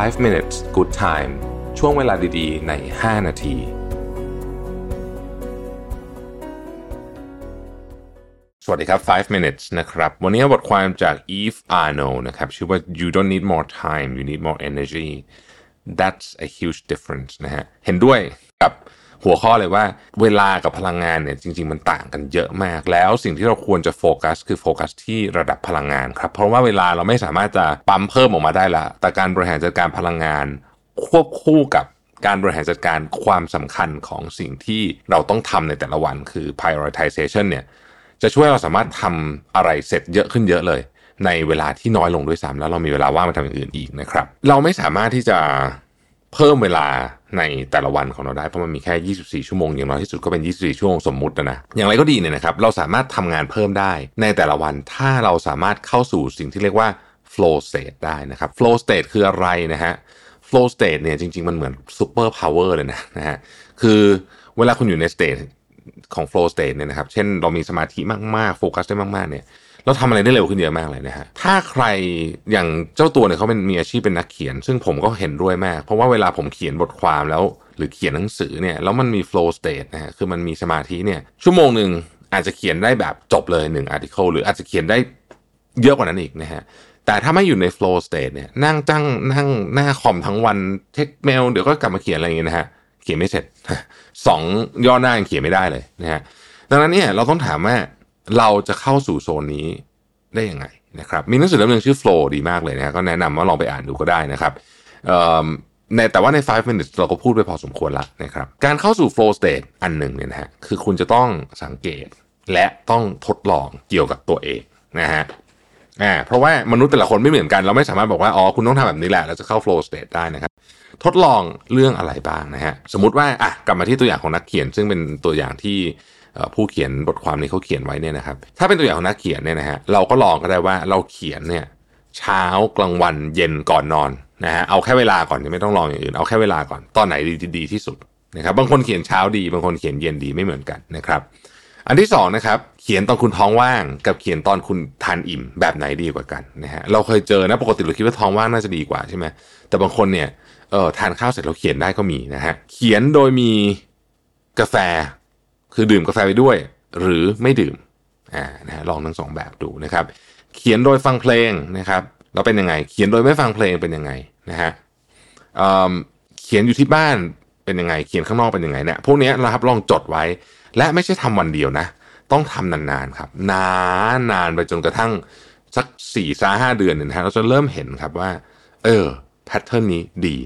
5 minutes good time ช่วงเวลาดีๆ ใน 5 นาที สวัสดีครับ 5 minutes นะครับ วันนี้บทความจาก Eve Arno นะครับ ชื่อว่า you don't need more time you need more energy that's a huge difference นะฮะ เห็นด้วยกับ หัวข้อเลยว่าเวลากับพลังงานเนี่ยจริง ๆ มันต่างกันเยอะมาก แล้วสิ่งที่เราควรจะโฟกัส คือโฟกัสที่ระดับพลังงานครับ เพราะว่าเวลาเราไม่สามารถจะปั๊มเพิ่มออกมาได้ละแต่การบริหารจัดการพลังงาน ควบคู่กับการบริหารจัดการความสำคัญของสิ่งที่เราต้องทำในแต่ละวันคือ prioritization เนี่ยจะช่วยเราสามารถทำอะไรเสร็จเยอะขึ้นเยอะเลย ในเวลาที่น้อยลงด้วยซ้ำแล้วเรามีเวลาว่างไปทำอย่างอื่นอีกนะครับ เราไม่สามารถที่จะ เพิ่มเวลาในแต่ละวันของเราได้เพราะมันมีแค่ 24 ชั่วโมงอย่างน้อยที่สุดก็เป็น 24 ชั่วโมงสมมุตินะนะอย่างไรก็ดีเนี่ยนะครับเราสามารถทำงานเพิ่มได้ในแต่ละวันถ้าเราสามารถเข้าสู่สิ่งที่เรียกว่า flow state ได้นะครับ flow state คืออะไรนะฮะ flow state เนี่ยจริง ๆ มันเหมือน super power เลยนะนะฮะคือเวลาคุณอยู่ใน state ของ flow state เนี่ยนะครับ เช่นเรามีสมาธิมาก ๆ โฟกัสได้มาก ๆ เนี่ย เราทำอะไรได้เร็วขึ้นเยอะมากเลยนะฮะถ้าใครอย่างเจ้าตัวเนี่ยเขาเป็นมีอาชีพเป็นนักเขียน ซึ่งผมก็เห็นด้วยมาก เพราะว่าเวลาผมเขียนบทความแล้ว หรือเขียนหนังสือเนี่ยแล้วมันมี flow state นะฮะคือมันมีสมาธิเนี่ยชั่วโมงหนึ่งอาจจะเขียนได้แบบจบเลยหนึ่ง article หรืออาจจะเขียนได้เยอะกว่านั้นอีกนะฮะแต่ถ้าไม่อยู่ใน flow state เนี่ยนั่งจังนั่งหน้าคอมทั้งวันเช็คเมลเดี๋ยวก็กลับมาเขียนอะไรอย่างเงี้ยนะฮะเขียนไม่เสร็จสองย่อหน้ายังเขียนไม่ได้เลยนะฮะดังนั้นเนี่ยเราต้องถามว่า เราจะเข้าสู่โซนนี้ได้ยังไงนะครับมีหนังสือเล่มหนึ่งชื่อ flow ดีมากเลยนะก็แนะนำว่าลองไปอ่านดูก็ได้นะครับในแต่ว่าใน 5 minutes เราก็พูดไปพอสมควรละนะครับการเข้าสู่ flow state อันหนึ่งเนี่ยนะฮะคือคุณจะต้องสังเกตและต้องทดลองเกี่ยวกับตัวเองนะฮะอ่าเพราะว่ามนุษย์แต่ละคนไม่เหมือนกันเราไม่สามารถบอกว่าอ๋อคุณต้องทำแบบนี้แหละเราจะเข้า flow state ได้นะครับทดลองเรื่องอะไรบ้างนะฮะสมมติว่าอะกลับมาที่ตัวอย่างของนักเขียนซึ่งเป็นตัวอย่างที่ ผู้เขียนบทความนี้เขาเขียนไว้เนี่ยนะครับ ถ้าเป็นตัวอย่างของนักเขียนเนี่ยนะฮะเราก็ลองก็ได้ว่าเราเขียนเนี่ยเช้ากลางวันเย็นก่อนนอนนะฮะเอาแค่เวลาก่อนยังไม่ต้องลองอย่างอื่นเอาแค่เวลาก่อนตอนไหนดีดีที่สุดนะครับบางคนเขียนเช้าดีบางคนเขียนเย็นดีไม่เหมือนกันนะครับ อันที่สองนะครับเขียนตอนคุณท้องว่างกับเขียนตอนคุณทานอิ่มแบบไหนดีกว่ากันนะฮะเราเคยเจอนะปกติเราคิดว่าท้องว่างน่าจะดีกว่าใช่ไหมแต่บางคนเนี่ยเออทานข้าวเสร็จเราเขียนได้ก็มีนะฮะเขียนโดยมีกาแฟ คือดื่มกาแฟไปด้วย หรือไม่ดื่มอ่านะลองทั้งสองแบบดูนะครับ เขียนโดยฟังเพลงนะครับเราเป็นยังไง เขียนโดยไม่ฟังเพลงเป็นยังไงนะฮะเขียนอยู่ที่บ้านเป็นยังไง เขียนข้างนอกเป็นยังไงเนี่ยพวกนี้นะครับลองจดไว้ และไม่ใช่ทำวันเดียวนะ ต้องทำนานๆครับ นานนานไปจนกระทั่งสักสี่สาห้าเดือนเนี่ยนะฮะเราจะเริ่มเห็นครับว่า เออ pattern นี้ดี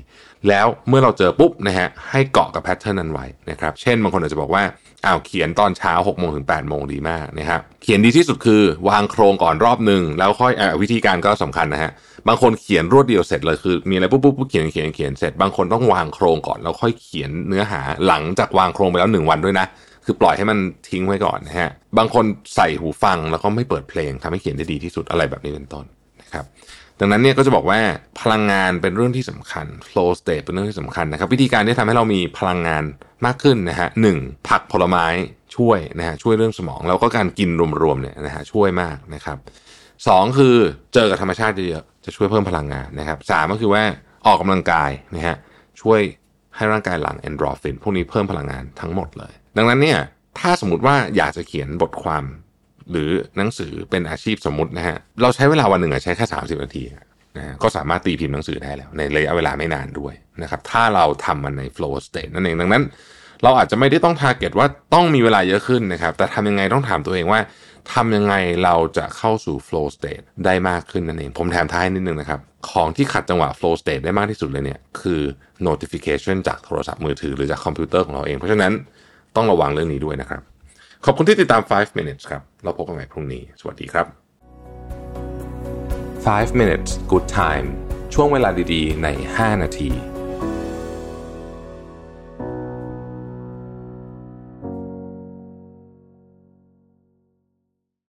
แล้วเมื่อเราเจอปุ๊บนะฮะให้เกาะกับ pattern นั้นไว้นะครับเช่นบางคนอาจจะบอกว่าอ้าวเขียนตอนเช้า6กโมงถึง8ปดโมงดีมากนะครับเขียนดีที่สุดคือวางโครงก่อนรอบหนึ่งแล้วค่อยอวิธีการก็สำคัญนะฮะบางคนเขียนรวดเดียวเสร็จเลยคือ มีอะไรปุ๊บปุ๊บเขียนเขียนเขียนเสร็จ บางคนต้องวางโครงก่อนแล้วค่อยเขียนเนื้อหาหลังจากวางโครงไปแล้วหนึ่งวันด้วยนะคือปล่อยให้มันทิ้งไว้ก่อนนะฮะบางคนใส่หูฟังแล้วก็ไม่เปิดเพลงทำให้เขียนได้ดีที่สุดอะไรแบบนี้เป็นต้นนะครับ ดังนั้นเนี่ยก็จะบอกว่าพลังงานเป็นเรื่องที่สำคัญ flow state เป็นเรื่องที่สำคัญนะครับ วิธีการที่ทำให้เรามีพลังงานมากขึ้นนะฮะหนึ่งผักผลไม้ช่วยนะฮะช่วยเรื่องสมอง แล้วก็การกินรวมๆเนี่ยนะฮะช่วยมากนะครับสองคือเจอกับธรรมชาติเยอะๆจะช่วยเพิ่มพลังงานนะครับสามก็คือว่าออกกำลังกายนะฮะช่วยให้ร่างกายหลั่งเอนโดรฟินพวกนี้เพิ่มพลังงานทั้งหมดเลย ดังนั้นเนี่ยถ้าสมมติว่าอยากจะเขียนบทความ หรือหนังสือเป็นอาชีพสมมตินะฮะเราใช้เวลาวันหนึ่งใช้แค่ 30 นาทีนะก็สามารถตีพิมพ์หนังสือได้แล้ว ในระยะเวลาไม่นานด้วยนะครับถ้าเราทำมันใน flow state นั่นเองดังนั้น เราอาจจะไม่ได้ต้อง target ว่าต้องมีเวลาเยอะขึ้นนะครับแต่ทำยังไงต้องถามตัวเองว่าทำยังไงเราจะเข้าสู่ flow state ได้มากขึ้นนั่นเอง ผมแถมท้ายนิดนึงนะครับของที่ขัดจังหวะ flow state ได้มากที่สุดเลยเนี่ยคือ notification จากโทรศัพท์มือถือหรือจากคอมพิวเตอร์ของเราเองเพราะฉะนั้นต้องระวังเรื่องนี้ด้วยนะครับ ขอบคุณที่ติดตาม 5 minutes ครับ เราพบกันใหม่พรุ่งนี้ สวัสดีครับ 5 minutes good time ช่วงเวลาดีๆ ใน 5 นาที